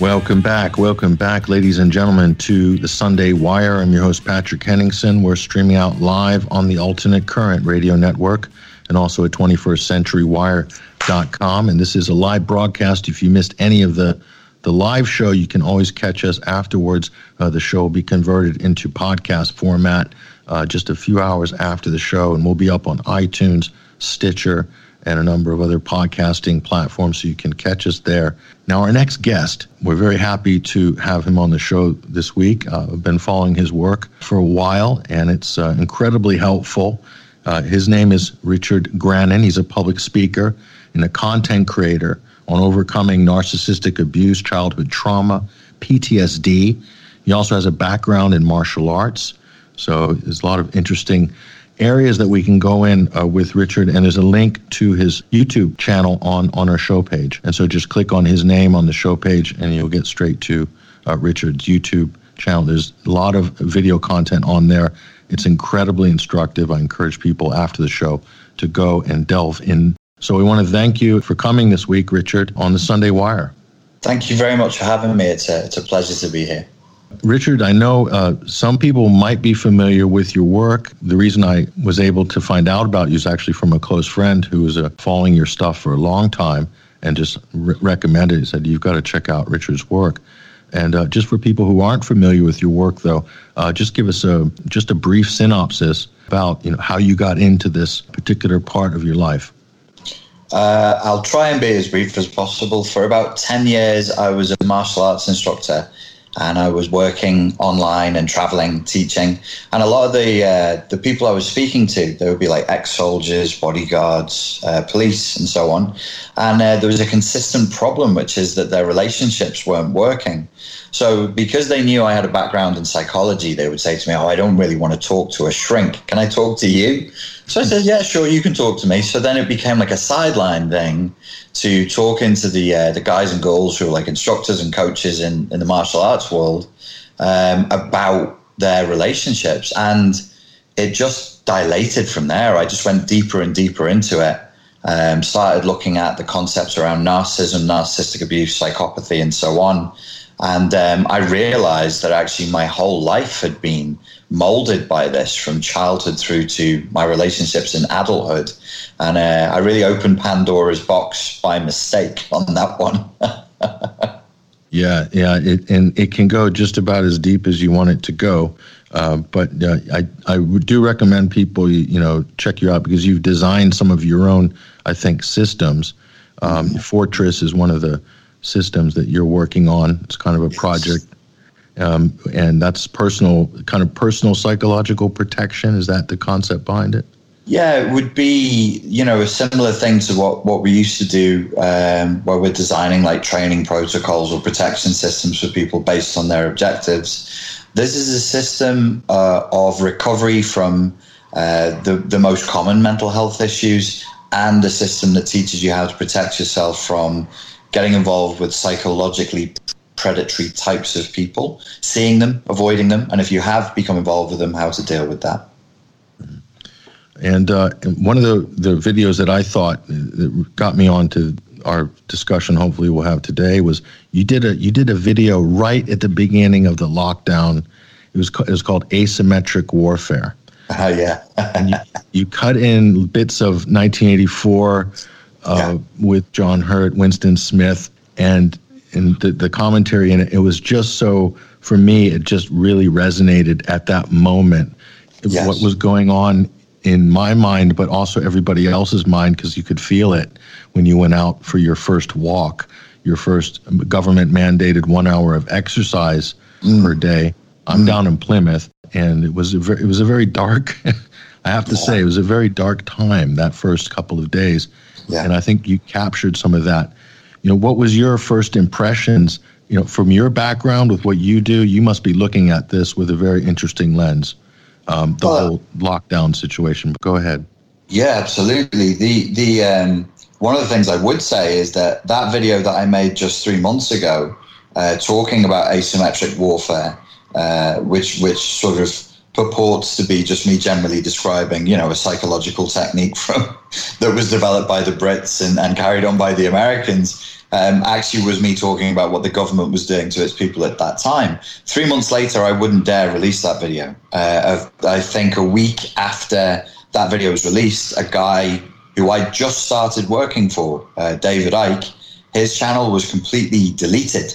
Welcome back. Welcome back, ladies and gentlemen, to the Sunday Wire. I'm your host, Patrick Henningsen. We're streaming out live on the Alternate Current Radio Network and also at 21stcenturywire.com. And this is a live broadcast. If you missed any of the the live show, you can always catch us afterwards. Uh, the show will be converted into podcast format uh, just a few hours after the show, and we'll be up on iTunes, Stitcher, and a number of other podcasting platforms, so you can catch us there. Now, our next guest, we're very happy to have him on the show this week. Uh, I've been following his work for a while, and it's uh, incredibly helpful. Uh, his name is Richard Grannon. He's a public speaker and a content creator on overcoming narcissistic abuse, childhood trauma, PTSD. He also has a background in martial arts. So there's a lot of interesting areas that we can go in uh, with Richard, and there's a link to his YouTube channel on on our show page. And so just click on his name on the show page, and you'll get straight to uh, Richard's YouTube channel. There's a lot of video content on there. It's incredibly instructive. I encourage people after the show to go and delve in. So we want to thank you for coming this week, Richard, on the Sunday Wire. Thank you very much for having me. It's a, it's a pleasure to be here. Richard, I know uh, some people might be familiar with your work. The reason I was able to find out about you is actually from a close friend who was uh, following your stuff for a long time and just re- recommended it. Said you've got to check out Richard's work. And uh, just for people who aren't familiar with your work, though, uh, just give us a just a brief synopsis about you know how you got into this particular part of your life. Uh, I'll try and be as brief as possible. For about ten years, I was a martial arts instructor and I was working online and traveling, teaching. And a lot of the uh, the people I was speaking to, they would be like ex-soldiers, bodyguards, uh, police, and so on. And uh, there was a consistent problem, which is that their relationships weren't working. So because they knew I had a background in psychology, they would say to me, "Oh, I don't really want to talk to a shrink. Can I talk to you?" So I said, "Yeah, sure, you can talk to me." So then it became like a sideline thing to talking to the uh, the guys and girls who are like instructors and coaches in, in the martial arts world um, about their relationships, and it just dilated from there. I just went deeper and deeper into it. Um, started looking at the concepts around narcissism, narcissistic abuse, psychopathy, and so on. And um, I realized that actually my whole life had been molded by this from childhood through to my relationships in adulthood. And uh, I really opened Pandora's box by mistake on that one. yeah, yeah. It, and it can go just about as deep as you want it to go. Uh, but uh, I, I do recommend people, you, you, know, check you out because you've designed some of your own, I think, systems. Um, Fortress is one of the systems that you're working on. It's kind of a project um, and that's personal, kind of personal psychological protection. Is that the concept behind it? Yeah, it would be, you know, a similar thing to what, what we used to do um, where we're designing like training protocols or protection systems for people based on their objectives. This is a system uh, of recovery from uh, the, the most common mental health issues and a system that teaches you how to protect yourself from getting involved with psychologically predatory types of people, seeing them, avoiding them, and if you have become involved with them, how to deal with that. And uh, one of the, the videos that I thought that got me onto our discussion, hopefully we'll have today, was you did a you did a video right at the beginning of the lockdown. It was it was called asymmetric warfare. Oh yeah. and you, you, cut in bits of 1984 uh, yeah. with John Hurt, Winston Smith, and and the, the commentary in it, it was just so for me it just really resonated at that moment yes. what was going on in my mind but also everybody else's mind because you could feel it when you went out for your first walk your first government mandated one hour of exercise mm. per day i'm mm. down in plymouth and it was a very, it was a very dark i have to yeah. say it was a very dark time that first couple of days yeah. and i think you captured some of that you know, what was your first impressions? You know, from your background with what you do, you must be looking at this with a very interesting lens. Um, the well, whole lockdown situation. But go ahead. Yeah, absolutely. The the um, one of the things I would say is that that video that I made just three months ago, uh, talking about asymmetric warfare, uh, which which sort of purports to be just me generally describing, you know, a psychological technique from that was developed by the Brits and, and carried on by the Americans. Um, actually was me talking about what the government was doing to its people at that time. Three months later, I wouldn't dare release that video. Uh, I think a week after that video was released, a guy who I just started working for, uh, David Icke, his channel was completely deleted.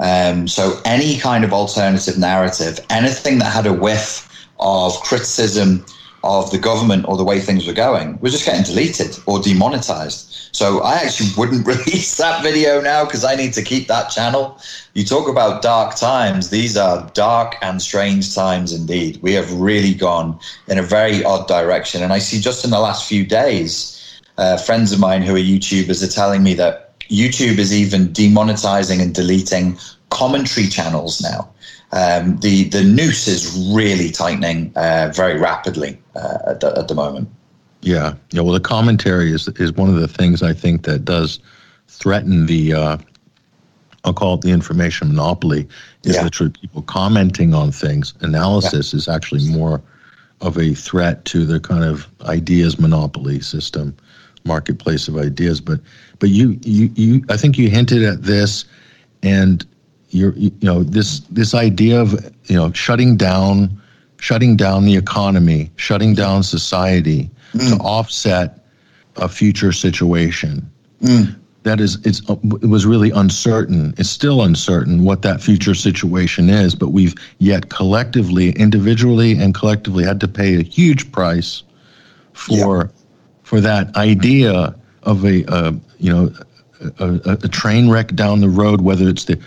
Um, so any kind of alternative narrative, anything that had a whiff of criticism of the government or the way things were going was just getting deleted or demonetized. So I actually wouldn't release that video now because I need to keep that channel. You talk about dark times. These are dark and strange times indeed. We have really gone in a very odd direction. And I see just in the last few days, uh, friends of mine who are YouTubers are telling me that YouTube is even demonetizing and deleting commentary channels now. Um, the the noose is really tightening uh, very rapidly uh, at, the, at the moment. Yeah, yeah. Well, the commentary is is one of the things I think that does threaten the. Uh, I'll call it the information monopoly. Is yeah. literally people commenting on things. Analysis yeah. is actually more of a threat to the kind of ideas monopoly system, marketplace of ideas. But but you you you I think you hinted at this, and you're you know this this idea of you know shutting down shutting down the economy, shutting down society mm. to offset a future situation. Mm. That is, it's it was really uncertain. It's still uncertain what that future situation is, but we've yet collectively, individually and collectively, had to pay a huge price for yeah. for that idea of a uh, you know a, a, train wreck down the road, whether it's the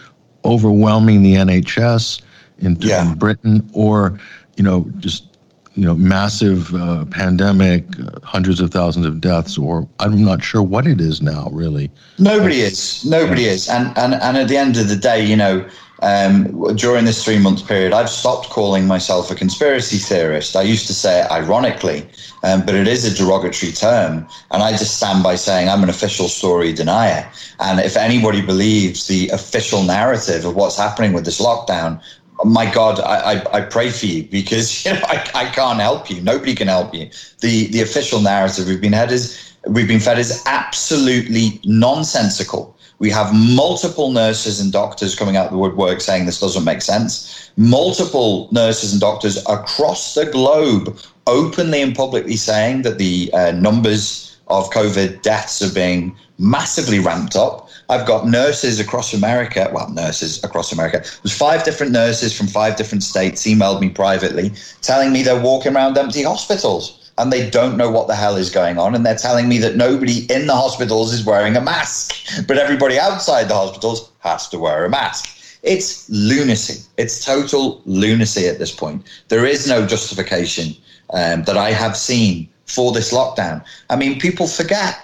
overwhelming the NHS in, yeah. in Britain or you know, just you know, massive uh, pandemic, uh, hundreds of thousands of deaths, or I'm not sure what it is now. Really, nobody is. Nobody is. And and and at the end of the day, you know. Um, during this three month period, I've stopped calling myself a conspiracy theorist. I used to say it ironically, um, but it is a derogatory term. And I just stand by saying I'm an official story denier. And if anybody believes the official narrative of what's happening with this lockdown, my God, I, I, I, pray for you because you know, I, I can't help you. Nobody can help you. The the official narrative we've been fed is we've been fed is absolutely nonsensical. We have multiple nurses and doctors coming out of the woodwork saying this doesn't make sense. Multiple nurses and doctors across the globe openly and publicly saying that the uh, numbers of COVID deaths are being massively ramped up. I've got nurses across America, well, nurses across America. There's five different nurses from five different states emailed me privately telling me they're walking around empty hospitals and they don't know what the hell is going on. And they're telling me that nobody in the hospitals is wearing a mask, but everybody outside the hospitals has to wear a mask. It's lunacy. It's total lunacy at this point. There is no justification um, that I have seen for this lockdown. I mean, people forget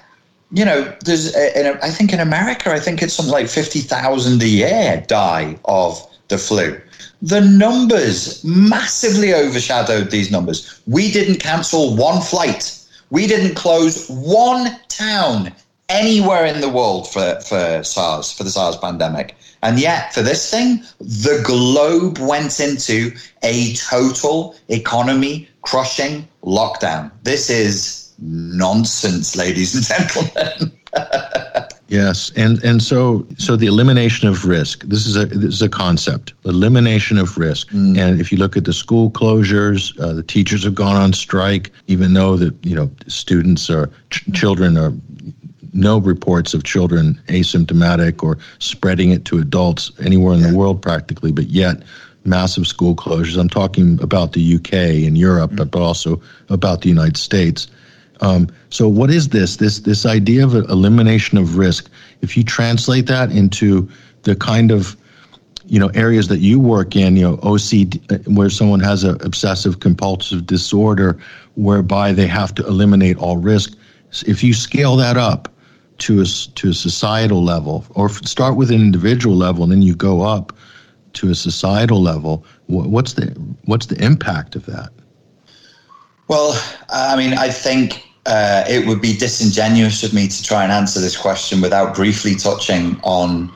you know, there's, I think in America, I think it's something like 50,000 a year die of the flu. The numbers massively overshadowed these numbers. We didn't cancel one flight. We didn't close one town anywhere in the world for, for SARS, for the SARS pandemic. And yet, for this thing, the globe went into a total economy crushing lockdown. This is nonsense, ladies and gentlemen. yes, and and so so the elimination of risk. This is a this is a concept. Elimination of risk. Mm. And if you look at the school closures, uh, the teachers have gone on strike, even though that you know students or ch- children are no reports of children asymptomatic or spreading it to adults anywhere in yeah. the world practically, but yet massive school closures. I'm talking about the UK and Europe, mm. but also about the United States. Um, so what is this? This this idea of elimination of risk. If you translate that into the kind of you know areas that you work in, you know OCD, uh, where someone has an obsessive compulsive disorder, whereby they have to eliminate all risk. If you scale that up to a to a societal level, or start with an individual level, and then you go up to a societal level, what's the what's the impact of that? Well, I mean, I think uh, it would be disingenuous of me to try and answer this question without briefly touching on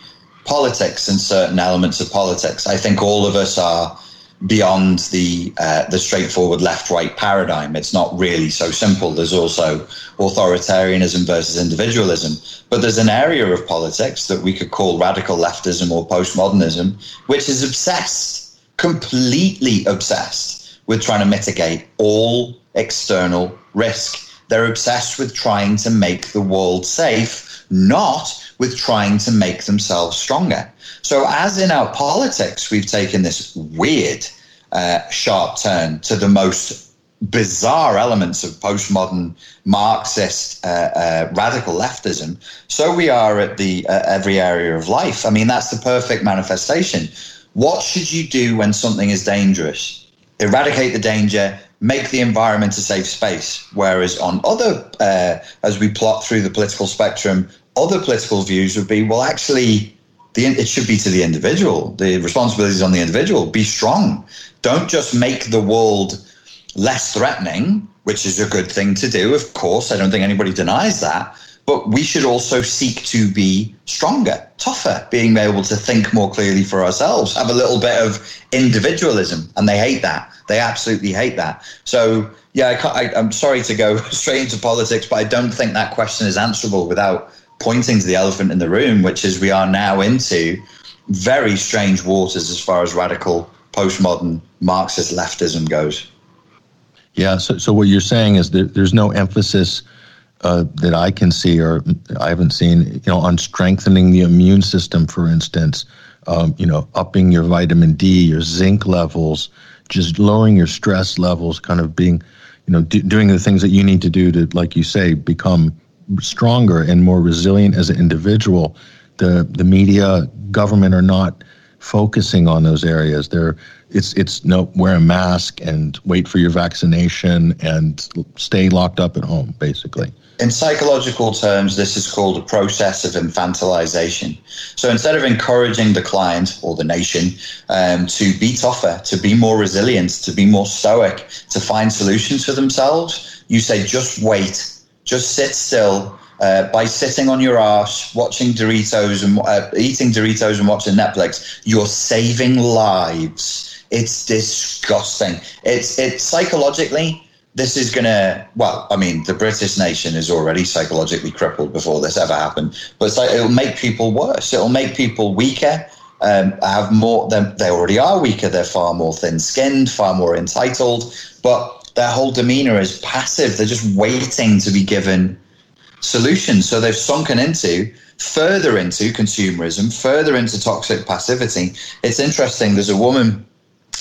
politics and certain elements of politics. I think all of us are beyond the uh, the straightforward left right paradigm. It's not really so simple. There's also authoritarianism versus individualism. But there's an area of politics that we could call radical leftism or postmodernism, which is obsessed, completely obsessed with trying to mitigate all external risk. They're obsessed with trying to make the world safe, not with trying to make themselves stronger. So, as in our politics, we've taken this weird, uh, sharp turn to the most bizarre elements of postmodern Marxist uh, uh, radical leftism, so we are at the uh, every area of life. I mean, that's the perfect manifestation. What should you do when something is dangerous? Eradicate the danger, make the environment a safe space. Whereas on other, uh, as we plot through the political spectrum, other political views would be, well, actually, the, it should be to the individual. The responsibility is on the individual. Be strong. Don't just make the world less threatening, which is a good thing to do. Of course, I don't think anybody denies that. But we should also seek to be stronger, tougher, being able to think more clearly for ourselves, have a little bit of individualism. And they hate that. They absolutely hate that. So, yeah, I am sorry to go straight into politics, but I don't think that question is answerable without pointing to the elephant in the room, which is we are now into very strange waters as far as radical postmodern Marxist leftism goes. Yeah. So, so what you're saying is that there's no emphasis uh, that I can see, or I haven't seen, you know, on strengthening the immune system, for instance. Um, you know, upping your vitamin D, your zinc levels, just lowering your stress levels, kind of being, you know, do, doing the things that you need to do to, like you say, become stronger and more resilient as an individual. The the media, government are not focusing on those areas. They're it's it's no wear a mask and wait for your vaccination and stay locked up at home, basically. In psychological terms, this is called a process of infantilization. So instead of encouraging the client or the nation um, to be tougher, to be more resilient, to be more stoic, to find solutions for themselves, you say, just wait, just sit still, uh, by sitting on your ass, watching Doritos and uh, eating Doritos and watching Netflix, you're saving lives. It's disgusting. It's it's psychologically. This is gonna. Well, I mean, the British nation is already psychologically crippled before this ever happened. But like it'll make people worse. It'll make people weaker. Um, have more. They already are weaker. They're far more thin-skinned, far more entitled. But their whole demeanor is passive. They're just waiting to be given solutions. So they've sunken into further into consumerism, further into toxic passivity. It's interesting. There's a woman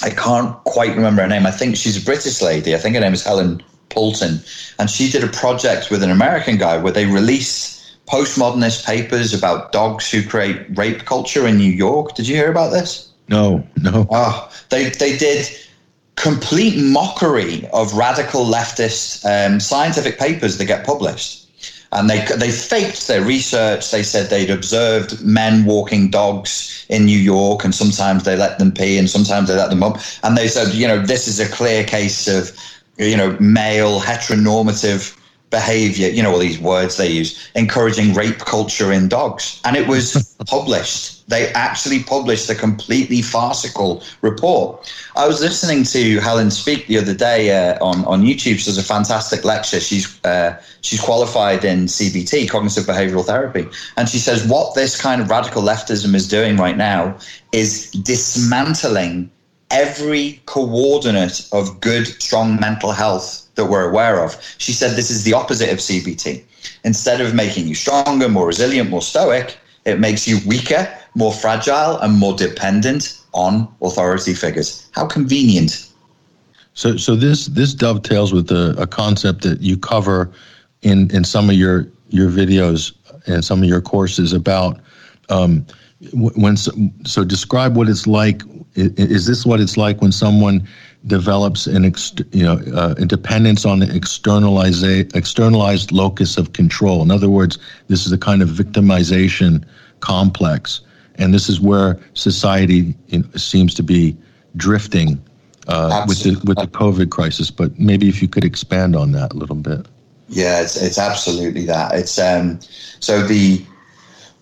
I can't quite remember her name. I think she's a British lady. I think her name is Helen Poulton. And she did a project with an American guy where they released postmodernist papers about dogs who create rape culture in New York. Did you hear about this? No, no. Oh, they, they did complete mockery of radical leftist um, scientific papers that get published and they they faked their research. They said they'd observed men walking dogs in New York, and sometimes they let them pee, and sometimes they let them up. And they said, you know, this is a clear case of, you know, male heteronormative behavior. You know, all these words they use, encouraging rape culture in dogs, and it was published. They actually published a completely farcical report. I was listening to Helen speak the other day uh, on on YouTube. She does a fantastic lecture. She's uh, she's qualified in CBT, cognitive behavioral therapy, and she says what this kind of radical leftism is doing right now is dismantling every coordinate of good, strong mental health that we're aware of. She said this is the opposite of CBT. Instead of making you stronger, more resilient, more stoic, it makes you weaker, more fragile, and more dependent on authority figures. How convenient. So, so this this dovetails with a, a concept that you cover in in some of your your videos and some of your courses about um, when so, so describe what it's like is this what it's like when someone develops an ex, you know uh, a dependence on an externalized externalized locus of control. In other words this is a kind of victimization complex. And this is where society you know, seems to be drifting uh, with the with the covid crisis. But maybe if you could expand on that a little bit. Yeah it's, it's absolutely that. It's um so the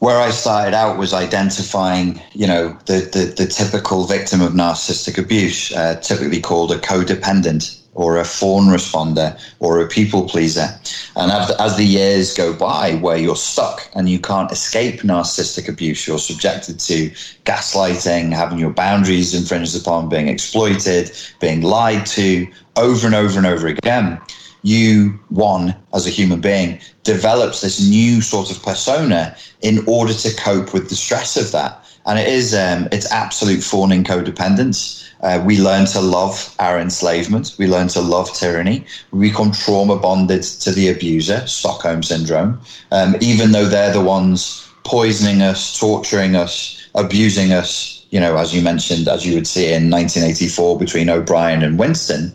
where I started out was identifying, you know, the, the, the typical victim of narcissistic abuse, uh, typically called a codependent or a fawn responder or a people pleaser. And as, as the years go by, where you're stuck and you can't escape narcissistic abuse, you're subjected to gaslighting, having your boundaries infringed upon, being exploited, being lied to over and over and over again you, one, as a human being, develops this new sort of persona in order to cope with the stress of that. And it is, um, it's absolute fawning codependence. Uh, we learn to love our enslavement. We learn to love tyranny. We become trauma bonded to the abuser, Stockholm syndrome, um, even though they're the ones poisoning us, torturing us, abusing us, you know, as you mentioned, as you would see in 1984 between O'Brien and Winston,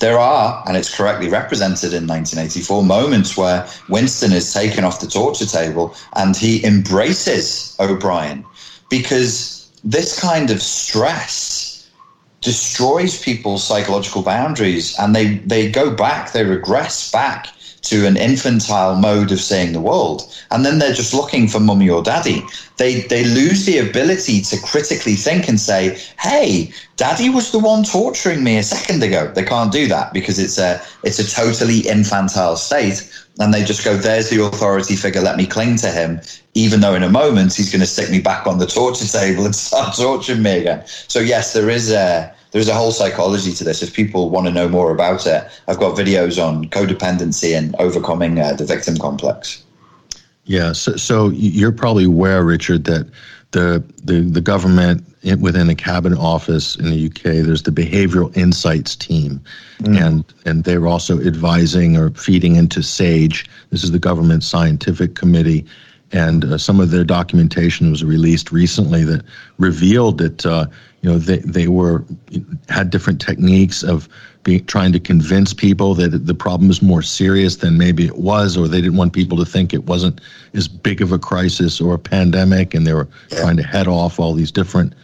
there are, and it's correctly represented in 1984, moments where Winston is taken off the torture table and he embraces O'Brien because this kind of stress destroys people's psychological boundaries and they, they go back, they regress back to an infantile mode of seeing the world. And then they're just looking for mummy or daddy. They, they lose the ability to critically think and say, hey, daddy was the one torturing me a second ago. They can't do that because it's a, it's a totally infantile state. And they just go, there's the authority figure, let me cling to him, even though in a moment he's going to stick me back on the torture table and start torturing me again. So, yes, there is a there's a whole psychology to this. If people want to know more about it, I've got videos on codependency and overcoming uh, the victim complex. Yeah, so, so you're probably aware, Richard, that the the, the government within the cabinet office in the UK, there's the behavioral insights team, mm. and and they're also advising or feeding into SAGE. This is the government scientific committee, and uh, some of their documentation was released recently that revealed that uh, you know they, they were had different techniques of being trying to convince people that the problem is more serious than maybe it was or they didn't want people to think it wasn't as big of a crisis or a pandemic and they were yeah. trying to head off all these different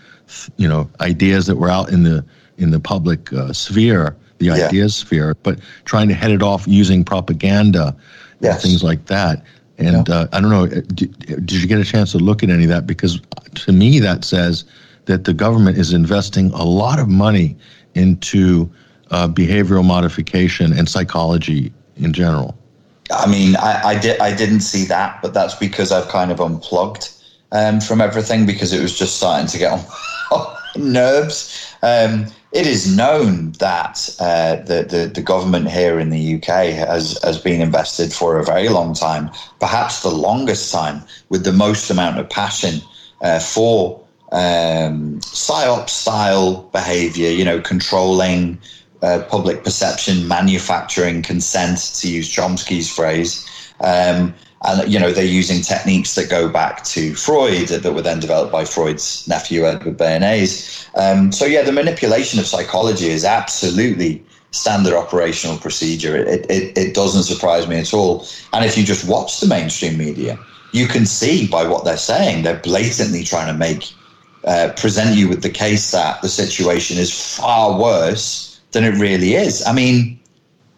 you know ideas that were out in the in the public uh, sphere the yeah. ideas sphere but trying to head it off using propaganda yes. and things like that and yeah. uh, i don't know did, did you get a chance to look at any of that because to me that says that the government is investing a lot of money into uh, behavioral modification and psychology in general. I mean, I, I, did I didn't see that, but that's because I've kind of unplugged um, from everything because it was just starting to get on nerves. Um, it is known that uh, the, the, the government here in the UK has has been invested for a very long time, perhaps the longest time, with the most amount of passion uh, for um, psyop style behavior, you know, controlling uh, public perception, manufacturing consent, to use Chomsky's phrase. Um, and, you know, they're using techniques that go back to Freud that were then developed by Freud's nephew, Edward Bernays. Um, so, yeah, the manipulation of psychology is absolutely standard operational procedure. It, it, it doesn't surprise me at all. And if you just watch the mainstream media, you can see by what they're saying, they're blatantly trying to make uh, present you with the case that the situation is far worse than it really is. I mean,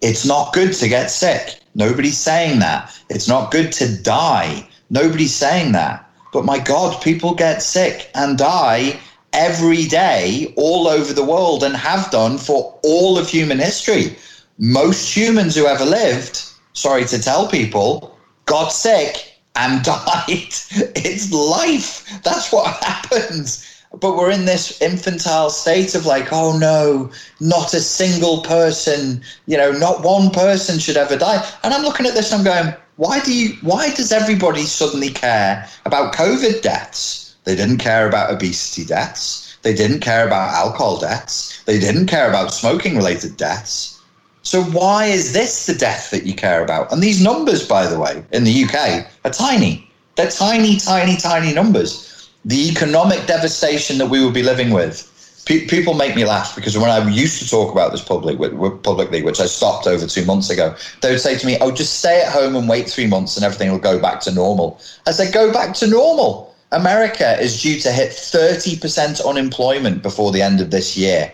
it's not good to get sick. Nobody's saying that. It's not good to die. Nobody's saying that. But my God, people get sick and die every day all over the world and have done for all of human history. Most humans who ever lived, sorry to tell people, got sick and died. It's life. That's what happens. But we're in this infantile state of like, oh no, not a single person, you know, not one person should ever die. And I'm looking at this and I'm going, why do you why does everybody suddenly care about COVID deaths? They didn't care about obesity deaths. They didn't care about alcohol deaths. They didn't care about smoking related deaths. So why is this the death that you care about? And these numbers, by the way, in the UK are tiny. They're tiny, tiny, tiny numbers. The economic devastation that we will be living with. Pe- people make me laugh because when I used to talk about this public, publicly, which I stopped over two months ago, they would say to me, "Oh, just stay at home and wait three months, and everything will go back to normal." I said, "Go back to normal." America is due to hit 30% unemployment before the end of this year.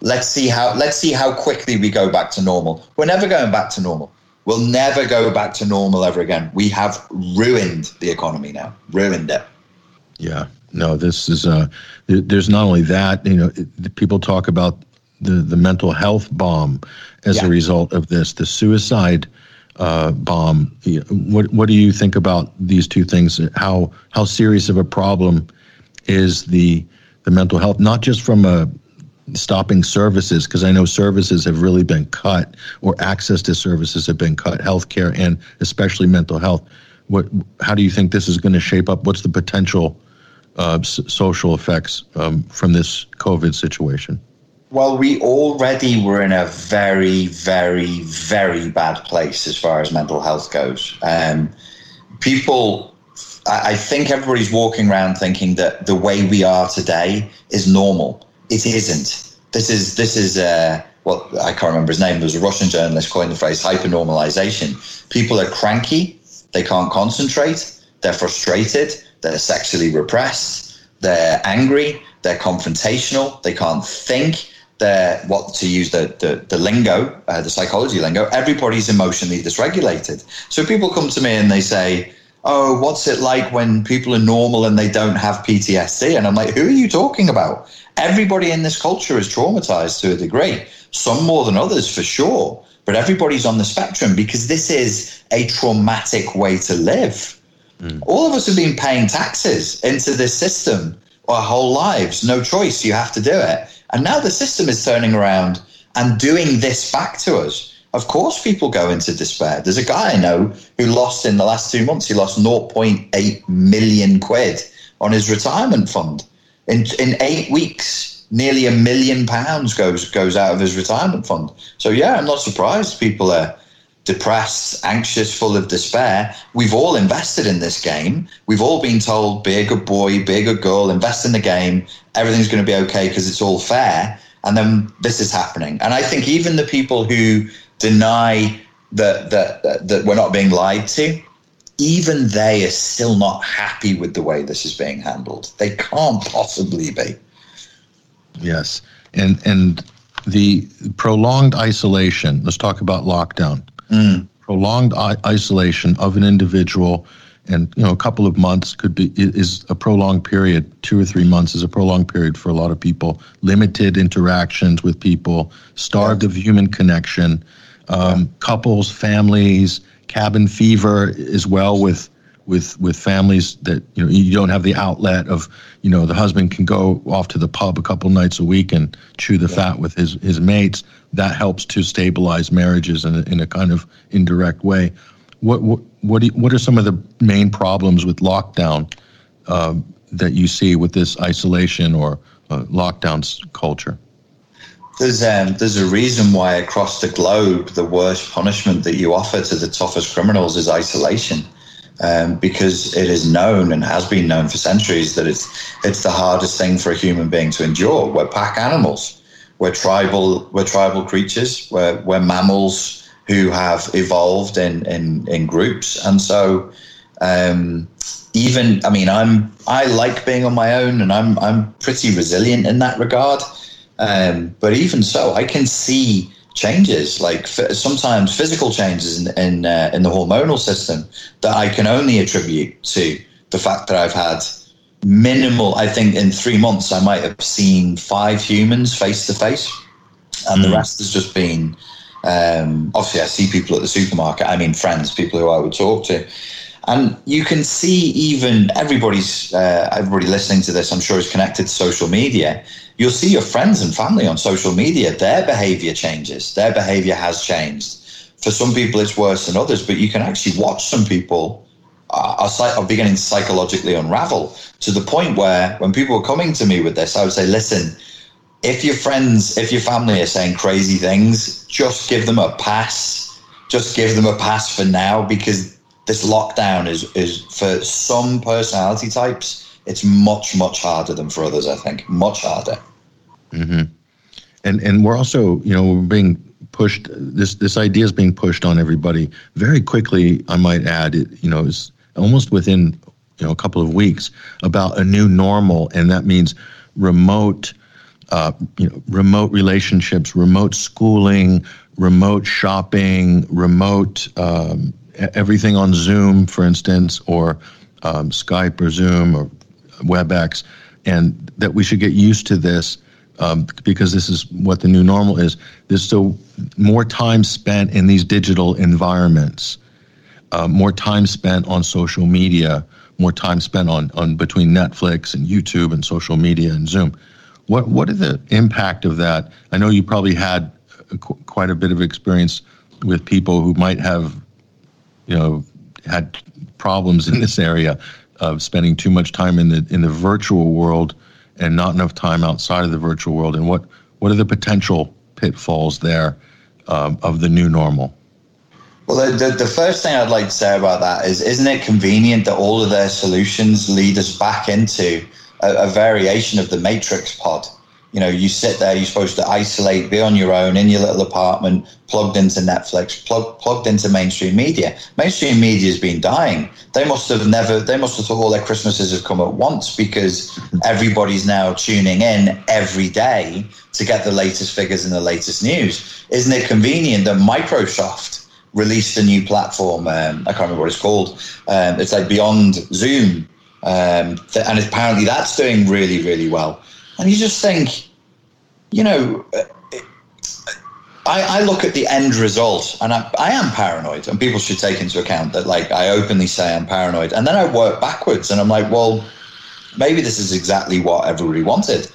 Let's see how let's see how quickly we go back to normal. We're never going back to normal. We'll never go back to normal ever again. We have ruined the economy now, ruined it. Yeah, no, this is uh, there's not only that, you know, people talk about the the mental health bomb as yeah. a result of this, the suicide uh, bomb. What what do you think about these two things? How how serious of a problem is the the mental health, not just from a stopping services because I know services have really been cut or access to services have been cut, healthcare and especially mental health. What, how do you think this is going to shape up? What's the potential uh, s- social effects um, from this COVID situation? Well, we already were in a very, very, very bad place as far as mental health goes. Um, people, I, I think everybody's walking around thinking that the way we are today is normal it isn't. This is this is uh, what I can't remember his name. There was a Russian journalist coined the phrase hypernormalization. People are cranky. They can't concentrate. They're frustrated. They're sexually repressed. They're angry. They're confrontational. They can't think. They're what to use the the, the lingo, uh, the psychology lingo. Everybody's emotionally dysregulated. So people come to me and they say, "Oh, what's it like when people are normal and they don't have PTSD?" And I'm like, "Who are you talking about?" everybody in this culture is traumatized to a degree, some more than others for sure, but everybody's on the spectrum because this is a traumatic way to live. Mm. All of us have been paying taxes into this system our whole lives, no choice, you have to do it. And now the system is turning around and doing this back to us. Of course, people go into despair. There's a guy I know who lost in the last two months, he lost 0.8 million quid on his retirement fund in in eight weeks, nearly a million pounds goes goes out of his retirement fund. So yeah, I'm not surprised people are depressed, anxious, full of despair. We've all invested in this game. We've all been told, be a good boy, be a good girl, invest in the game. Everything's going to be okay because it's all fair. And then this is happening. And I think even the people who deny that, that, that, we're not being lied to, even they are still not happy with the way this is being handled. They can't possibly be. Yes, and and the prolonged isolation. Let's talk about lockdown. Mm. Prolonged I- isolation of an individual, and you know, a couple of months could be is a prolonged period. Two or three months is a prolonged period for a lot of people. Limited interactions with people, starved yeah. of human connection. Um, yeah. Couples, families cabin fever as well with with with families that you know you don't have the outlet of you know the husband can go off to the pub a couple nights a week and chew the yeah. fat with his his mates that helps to stabilize marriages in a, in a kind of indirect way. What what what, you, what are some of the main problems with lockdown um, that you see with this isolation or uh, lockdowns culture? There's um, there's a reason why across the globe the worst punishment that you offer to the toughest criminals is isolation, um, because it is known and has been known for centuries that it's it's the hardest thing for a human being to endure. We're pack animals, we're tribal we're tribal creatures, we're we're mammals who have evolved in in, in groups, and so. Um, even I mean I'm I like being on my own and I'm I'm pretty resilient in that regard. Um, but even so, I can see changes, like f- sometimes physical changes in in, uh, in the hormonal system that I can only attribute to the fact that I've had minimal. I think in three months I might have seen five humans face to face, and the rest has just been. Um, obviously, I see people at the supermarket. I mean, friends, people who I would talk to. And you can see even everybody's uh, everybody listening to this, I'm sure, is connected to social media. You'll see your friends and family on social media. Their behavior changes. Their behavior has changed. For some people, it's worse than others. But you can actually watch some people are, beginning to psychologically unravel to the point where when people are coming to me with this, I would say, listen, if your friends, if your family are saying crazy things, just give them a pass. Just give them a pass for now because this lockdown is is for some personality types it's much much harder than for others i think much harder mm-hmm. and and we're also you know we're being pushed this this idea is being pushed on everybody very quickly i might add it you know is almost within you know a couple of weeks about a new normal. And that means remote uh, you know remote relationships remote schooling remote shopping, remote um, everything on Zoom, for instance, or um, Skype or Zoom or WebEx, and that we should get used to this um, because this is what the new normal is. There's still more time spent in these digital environments, uh, more time spent on social media, more time spent on, on between Netflix and YouTube and social media and Zoom. What what are the impact of that? I know you probably had qu- quite a bit of experience with people who might have, you know, had problems in this area of spending too much time in the in the virtual world and not enough time outside of the virtual world. And what what are the potential pitfalls there um, of the new normal? Well, the, the first thing I'd like to say about that is, isn't it convenient that all of their solutions lead us back into a, a variation of the matrix pod? you know, you sit there, you're supposed to isolate, be on your own in your little apartment, plugged into Netflix, plug, plugged into mainstream media. Mainstream media has been dying. They must have never, they must have thought all their Christmases have come at once because everybody's now tuning in every day to get the latest figures and the latest news. Isn't it convenient that Microsoft released a new platform? Um, I can't remember what it's called. Um, it's like Beyond Zoom. Um, and apparently that's doing really, really well. And you just think, you know, uh, I, I, look at the end result and I, I, am paranoid, and people should take into account that, like, I openly say I'm paranoid. And then I work backwards and I'm like, well, maybe this is exactly what everybody wanted.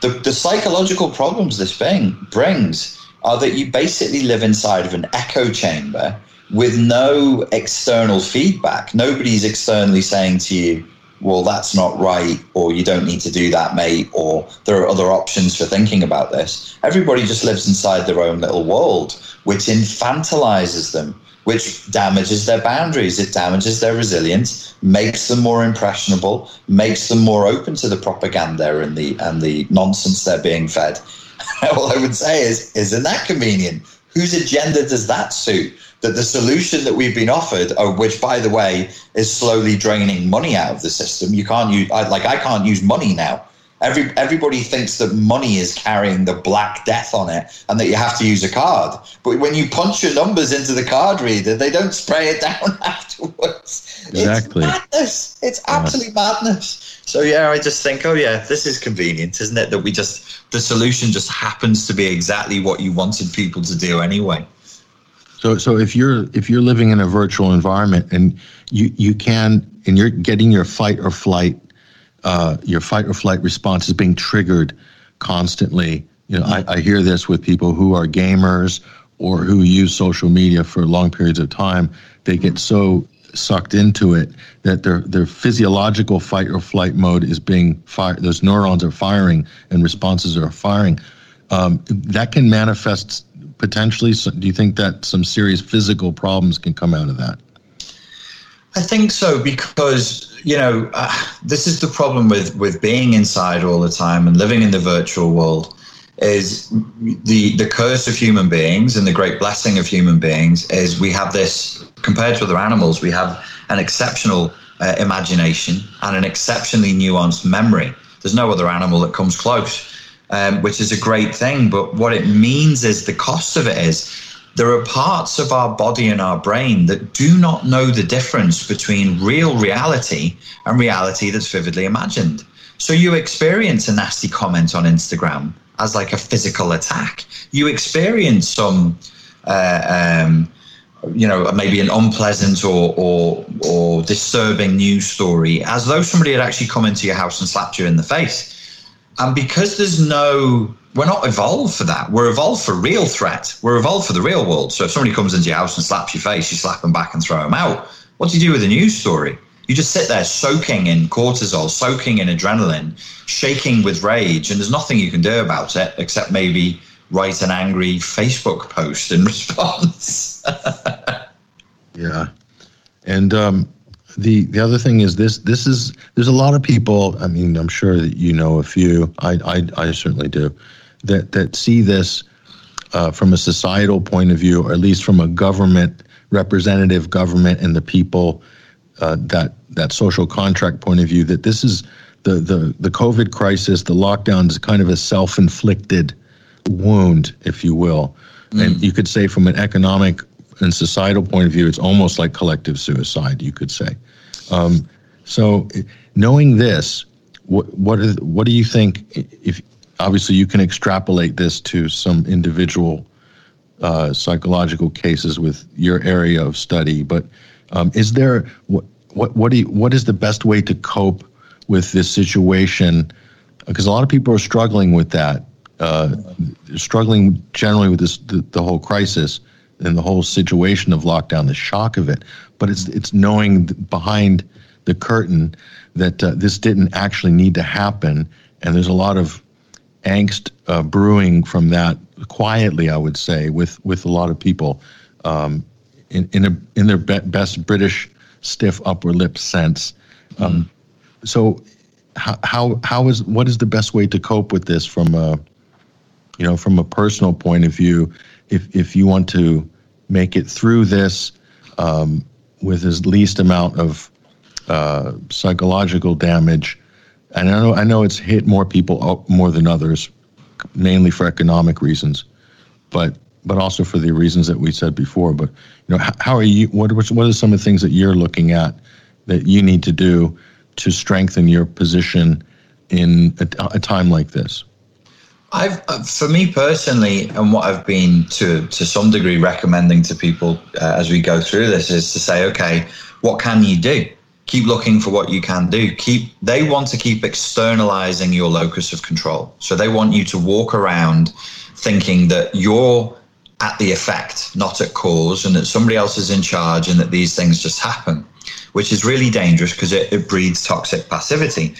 The, the psychological problems this thing brings are that you basically live inside of an echo chamber with no external feedback. Nobody's externally saying to you, well, that's not right, or you don't need to do that, mate, or there are other options for thinking about this. Everybody just lives inside their own little world, which infantilizes them, which damages their boundaries, it damages their resilience, makes them more impressionable, makes them more open to the propaganda and the and the nonsense they're being fed. All I would say is, isn't that convenient? Whose agenda does that suit? That the solution that we've been offered, uh, which by the way is slowly draining money out of the system, you can't use I, like I can't use money now. Every everybody thinks that money is carrying the black death on it, and that you have to use a card. But when you punch your numbers into the card reader, they don't spray it down afterwards. Exactly. It's madness. It's absolute yeah. madness. So yeah, I just think, oh yeah, this is convenient, isn't it? That we just the solution just happens to be exactly what you wanted people to do anyway. So, so if you're if you're living in a virtual environment and you you can and you're getting your fight or flight, uh, your fight or flight response is being triggered constantly. You know, I, I hear this with people who are gamers or who use social media for long periods of time. They get so sucked into it that their their physiological fight or flight mode is being fired. Those neurons are firing and responses are firing. Um, that can manifest potentially. So do you think that some serious physical problems can come out of that? I think so because you know uh, this is the problem with with being inside all the time and living in the virtual world is the the curse of human beings and the great blessing of human beings is we have this compared to other animals we have an exceptional uh, imagination and an exceptionally nuanced memory there's no other animal that comes close um, which is a great thing but what it means is the cost of it is there are parts of our body and our brain that do not know the difference between real reality and reality that's vividly imagined so you experience a nasty comment on instagram as like a physical attack. You experience some, uh, um, you know, maybe an unpleasant or, or or disturbing news story as though somebody had actually come into your house and slapped you in the face. And because there's no, we're not evolved for that. We're evolved for real threat. We're evolved for the real world. So if somebody comes into your house and slaps your face, you slap them back and throw them out. What do you do with a news story? you just sit there soaking in cortisol, soaking in adrenaline, shaking with rage, and there's nothing you can do about it except maybe write an angry Facebook post in response. yeah, and um, the the other thing is this this is there's a lot of people. I mean, I'm sure that you know a few. I I, I certainly do that that see this uh, from a societal point of view, or at least from a government representative government and the people uh, that that social contract point of view that this is the the the COVID crisis, the lockdown is kind of a self-inflicted wound, if you will. Mm. And you could say, from an economic and societal point of view, it's almost like collective suicide, you could say. Um, so, knowing this, what what is what do you think? If obviously you can extrapolate this to some individual uh, psychological cases with your area of study, but um, is there what what what do you, what is the best way to cope with this situation? Because a lot of people are struggling with that, uh, struggling generally with this the, the whole crisis and the whole situation of lockdown, the shock of it. But it's it's knowing behind the curtain that uh, this didn't actually need to happen, and there's a lot of angst uh, brewing from that quietly, I would say, with with a lot of people um, in in, a, in their be- best British stiff upper lip sense. Um, mm So, how, how how is what is the best way to cope with this from a you know from a personal point of view? If if you want to make it through this um, with as least amount of uh, psychological damage, and I know I know it's hit more people more than others, mainly for economic reasons, but but also for the reasons that we said before. But you know, how are you? What what are some of the things that you're looking at that you need to do to strengthen your position in a, a time like this? I've, uh, for me personally, and what I've been to to some degree recommending to people uh, as we go through this is to say, okay, what can you do? keep looking for what you can do. Keep they want to keep externalizing your locus of control. So they want you to walk around thinking that you're at the effect not at cause and that somebody else is in charge and that these things just happen which is really dangerous because it, it breeds toxic passivity